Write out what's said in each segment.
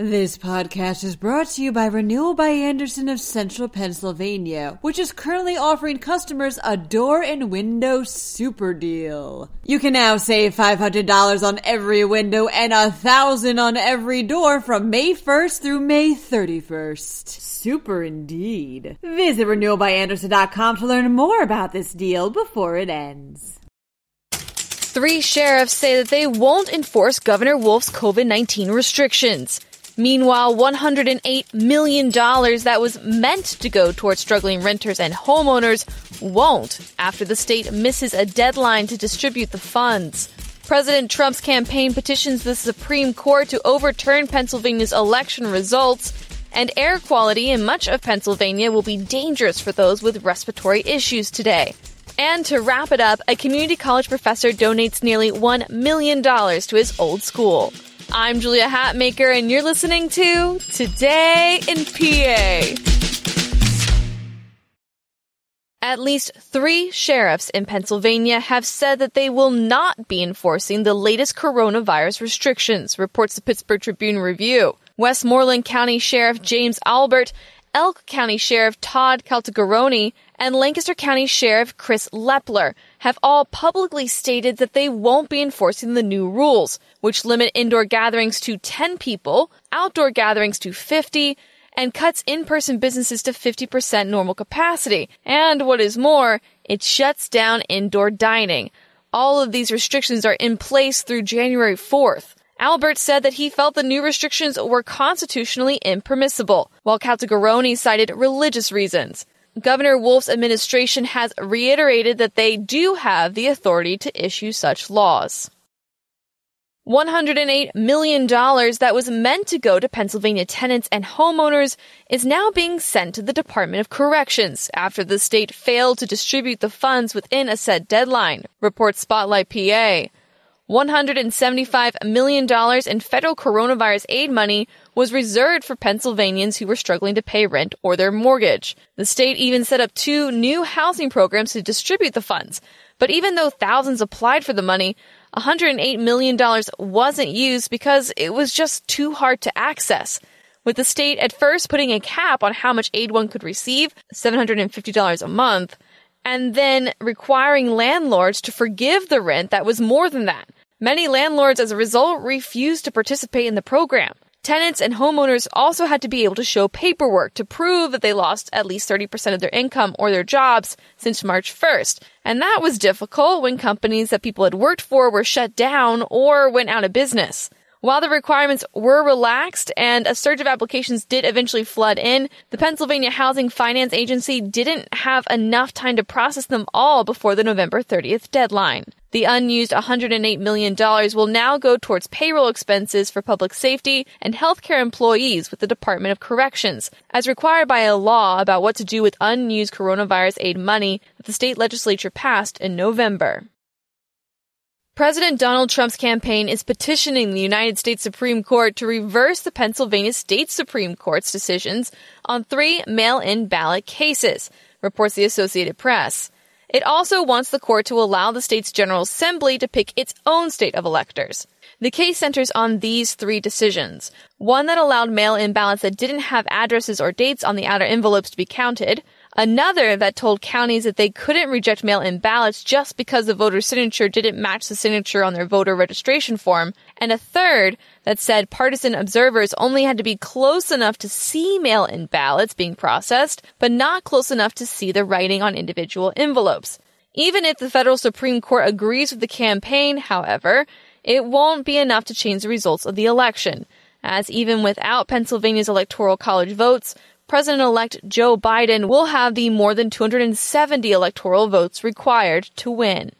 This podcast is brought to you by Renewal by Andersen of Central Pennsylvania, which is currently offering customers a door and window super deal. You can now save $500 on every window and a thousand on every door from May 1st through May 31st. Super indeed. Visit renewalbyandersen.com to learn more about this deal before it ends. Three sheriffs say that they won't enforce Governor Wolf's COVID 19 restrictions. Meanwhile, $108 million that was meant to go towards struggling renters and homeowners won't after the state misses a deadline to distribute the funds. President Trump's campaign petitions the Supreme Court to overturn Pennsylvania's election results, and air quality in much of Pennsylvania will be dangerous for those with respiratory issues today. And to wrap it up, a community college professor donates nearly $1 million to his old school. I'm Julia Hatmaker, and you're listening to Today in PA. At least three sheriffs in Pennsylvania have said that they will not be enforcing the latest coronavirus restrictions, reports the Pittsburgh Tribune Review. Westmoreland County Sheriff James Albert, Elk County Sheriff Todd Caltagirone, and Lancaster County Sheriff Chris Leppler have all publicly stated that they won't be enforcing the new rules, which limit indoor gatherings to 10 people, outdoor gatherings to 50, and cuts in-person businesses to 50% normal capacity. And what is more, it shuts down indoor dining. All of these restrictions are in place through January 4th. Albert said that he felt the new restrictions were constitutionally impermissible, while Caltagirone cited religious reasons. Governor Wolf's administration has reiterated that they do have the authority to issue such laws. $108 million that was meant to go to Pennsylvania tenants and homeowners is now being sent to the Department of Corrections after the state failed to distribute the funds within a set deadline, reports Spotlight PA. $175 million in federal coronavirus aid money was reserved for Pennsylvanians who were struggling to pay rent or their mortgage. The state even set up two new housing programs to distribute the funds. But even though thousands applied for the money, $108 million wasn't used because it was just too hard to access. With the state at first putting a cap on how much aid one could receive, $750 a month, and then requiring landlords to forgive the rent that was more than that. Many landlords, as a result, refused to participate in the program. Tenants and homeowners also had to be able to show paperwork to prove that they lost at least 30% of their income or their jobs since March 1st. And that was difficult when companies that people had worked for were shut down or went out of business. While the requirements were relaxed and a surge of applications did eventually flood in, the Pennsylvania Housing Finance Agency didn't have enough time to process them all before the November 30th deadline. The unused $108 million will now go towards payroll expenses for public safety and healthcare employees with the Department of Corrections, as required by a law about what to do with unused coronavirus aid money that the state legislature passed in November. President Donald Trump's campaign is petitioning the United States Supreme Court to reverse the Pennsylvania State Supreme Court's decisions on three mail-in ballot cases, reports the Associated Press. It also wants the court to allow the state's General Assembly to pick its own state of electors. The case centers on these three decisions. One that allowed mail-in ballots that didn't have addresses or dates on the outer envelopes to be counted, Another that told counties that they couldn't reject mail-in ballots just because the voter's signature didn't match the signature on their voter registration form. And a third that said partisan observers only had to be close enough to see mail-in ballots being processed, but not close enough to see the writing on individual envelopes. Even if the federal Supreme Court agrees with the campaign, however, it won't be enough to change the results of the election, as even without Pennsylvania's electoral college votes, President elect Joe Biden will have the more than 270 electoral votes required to win.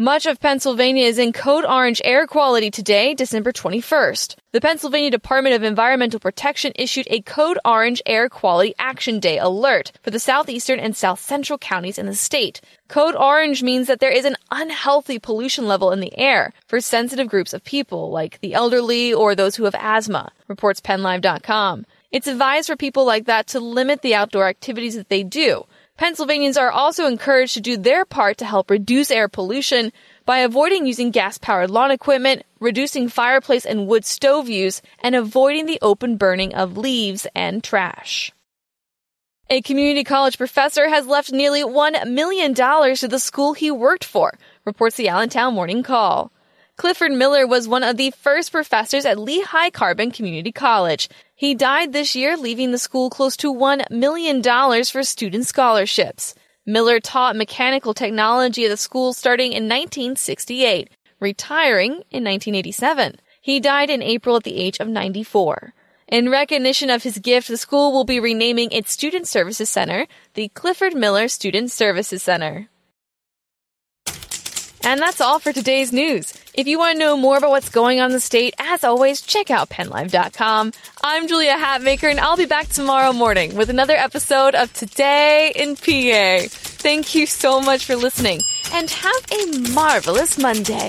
Much of Pennsylvania is in code orange air quality today, December 21st. The Pennsylvania Department of Environmental Protection issued a code orange air quality action day alert for the southeastern and south central counties in the state. Code orange means that there is an unhealthy pollution level in the air for sensitive groups of people, like the elderly or those who have asthma, reports PennLive.com. It's advised for people like that to limit the outdoor activities that they do. Pennsylvanians are also encouraged to do their part to help reduce air pollution by avoiding using gas powered lawn equipment, reducing fireplace and wood stove use, and avoiding the open burning of leaves and trash. A community college professor has left nearly $1 million to the school he worked for, reports the Allentown Morning Call. Clifford Miller was one of the first professors at Lehigh Carbon Community College. He died this year, leaving the school close to $1 million for student scholarships. Miller taught mechanical technology at the school starting in 1968, retiring in 1987. He died in April at the age of 94. In recognition of his gift, the school will be renaming its Student Services Center the Clifford Miller Student Services Center. And that's all for today's news. If you want to know more about what's going on in the state, as always, check out PennLive.com. I'm Julia Hatmaker, and I'll be back tomorrow morning with another episode of Today in PA. Thank you so much for listening, and have a marvelous Monday.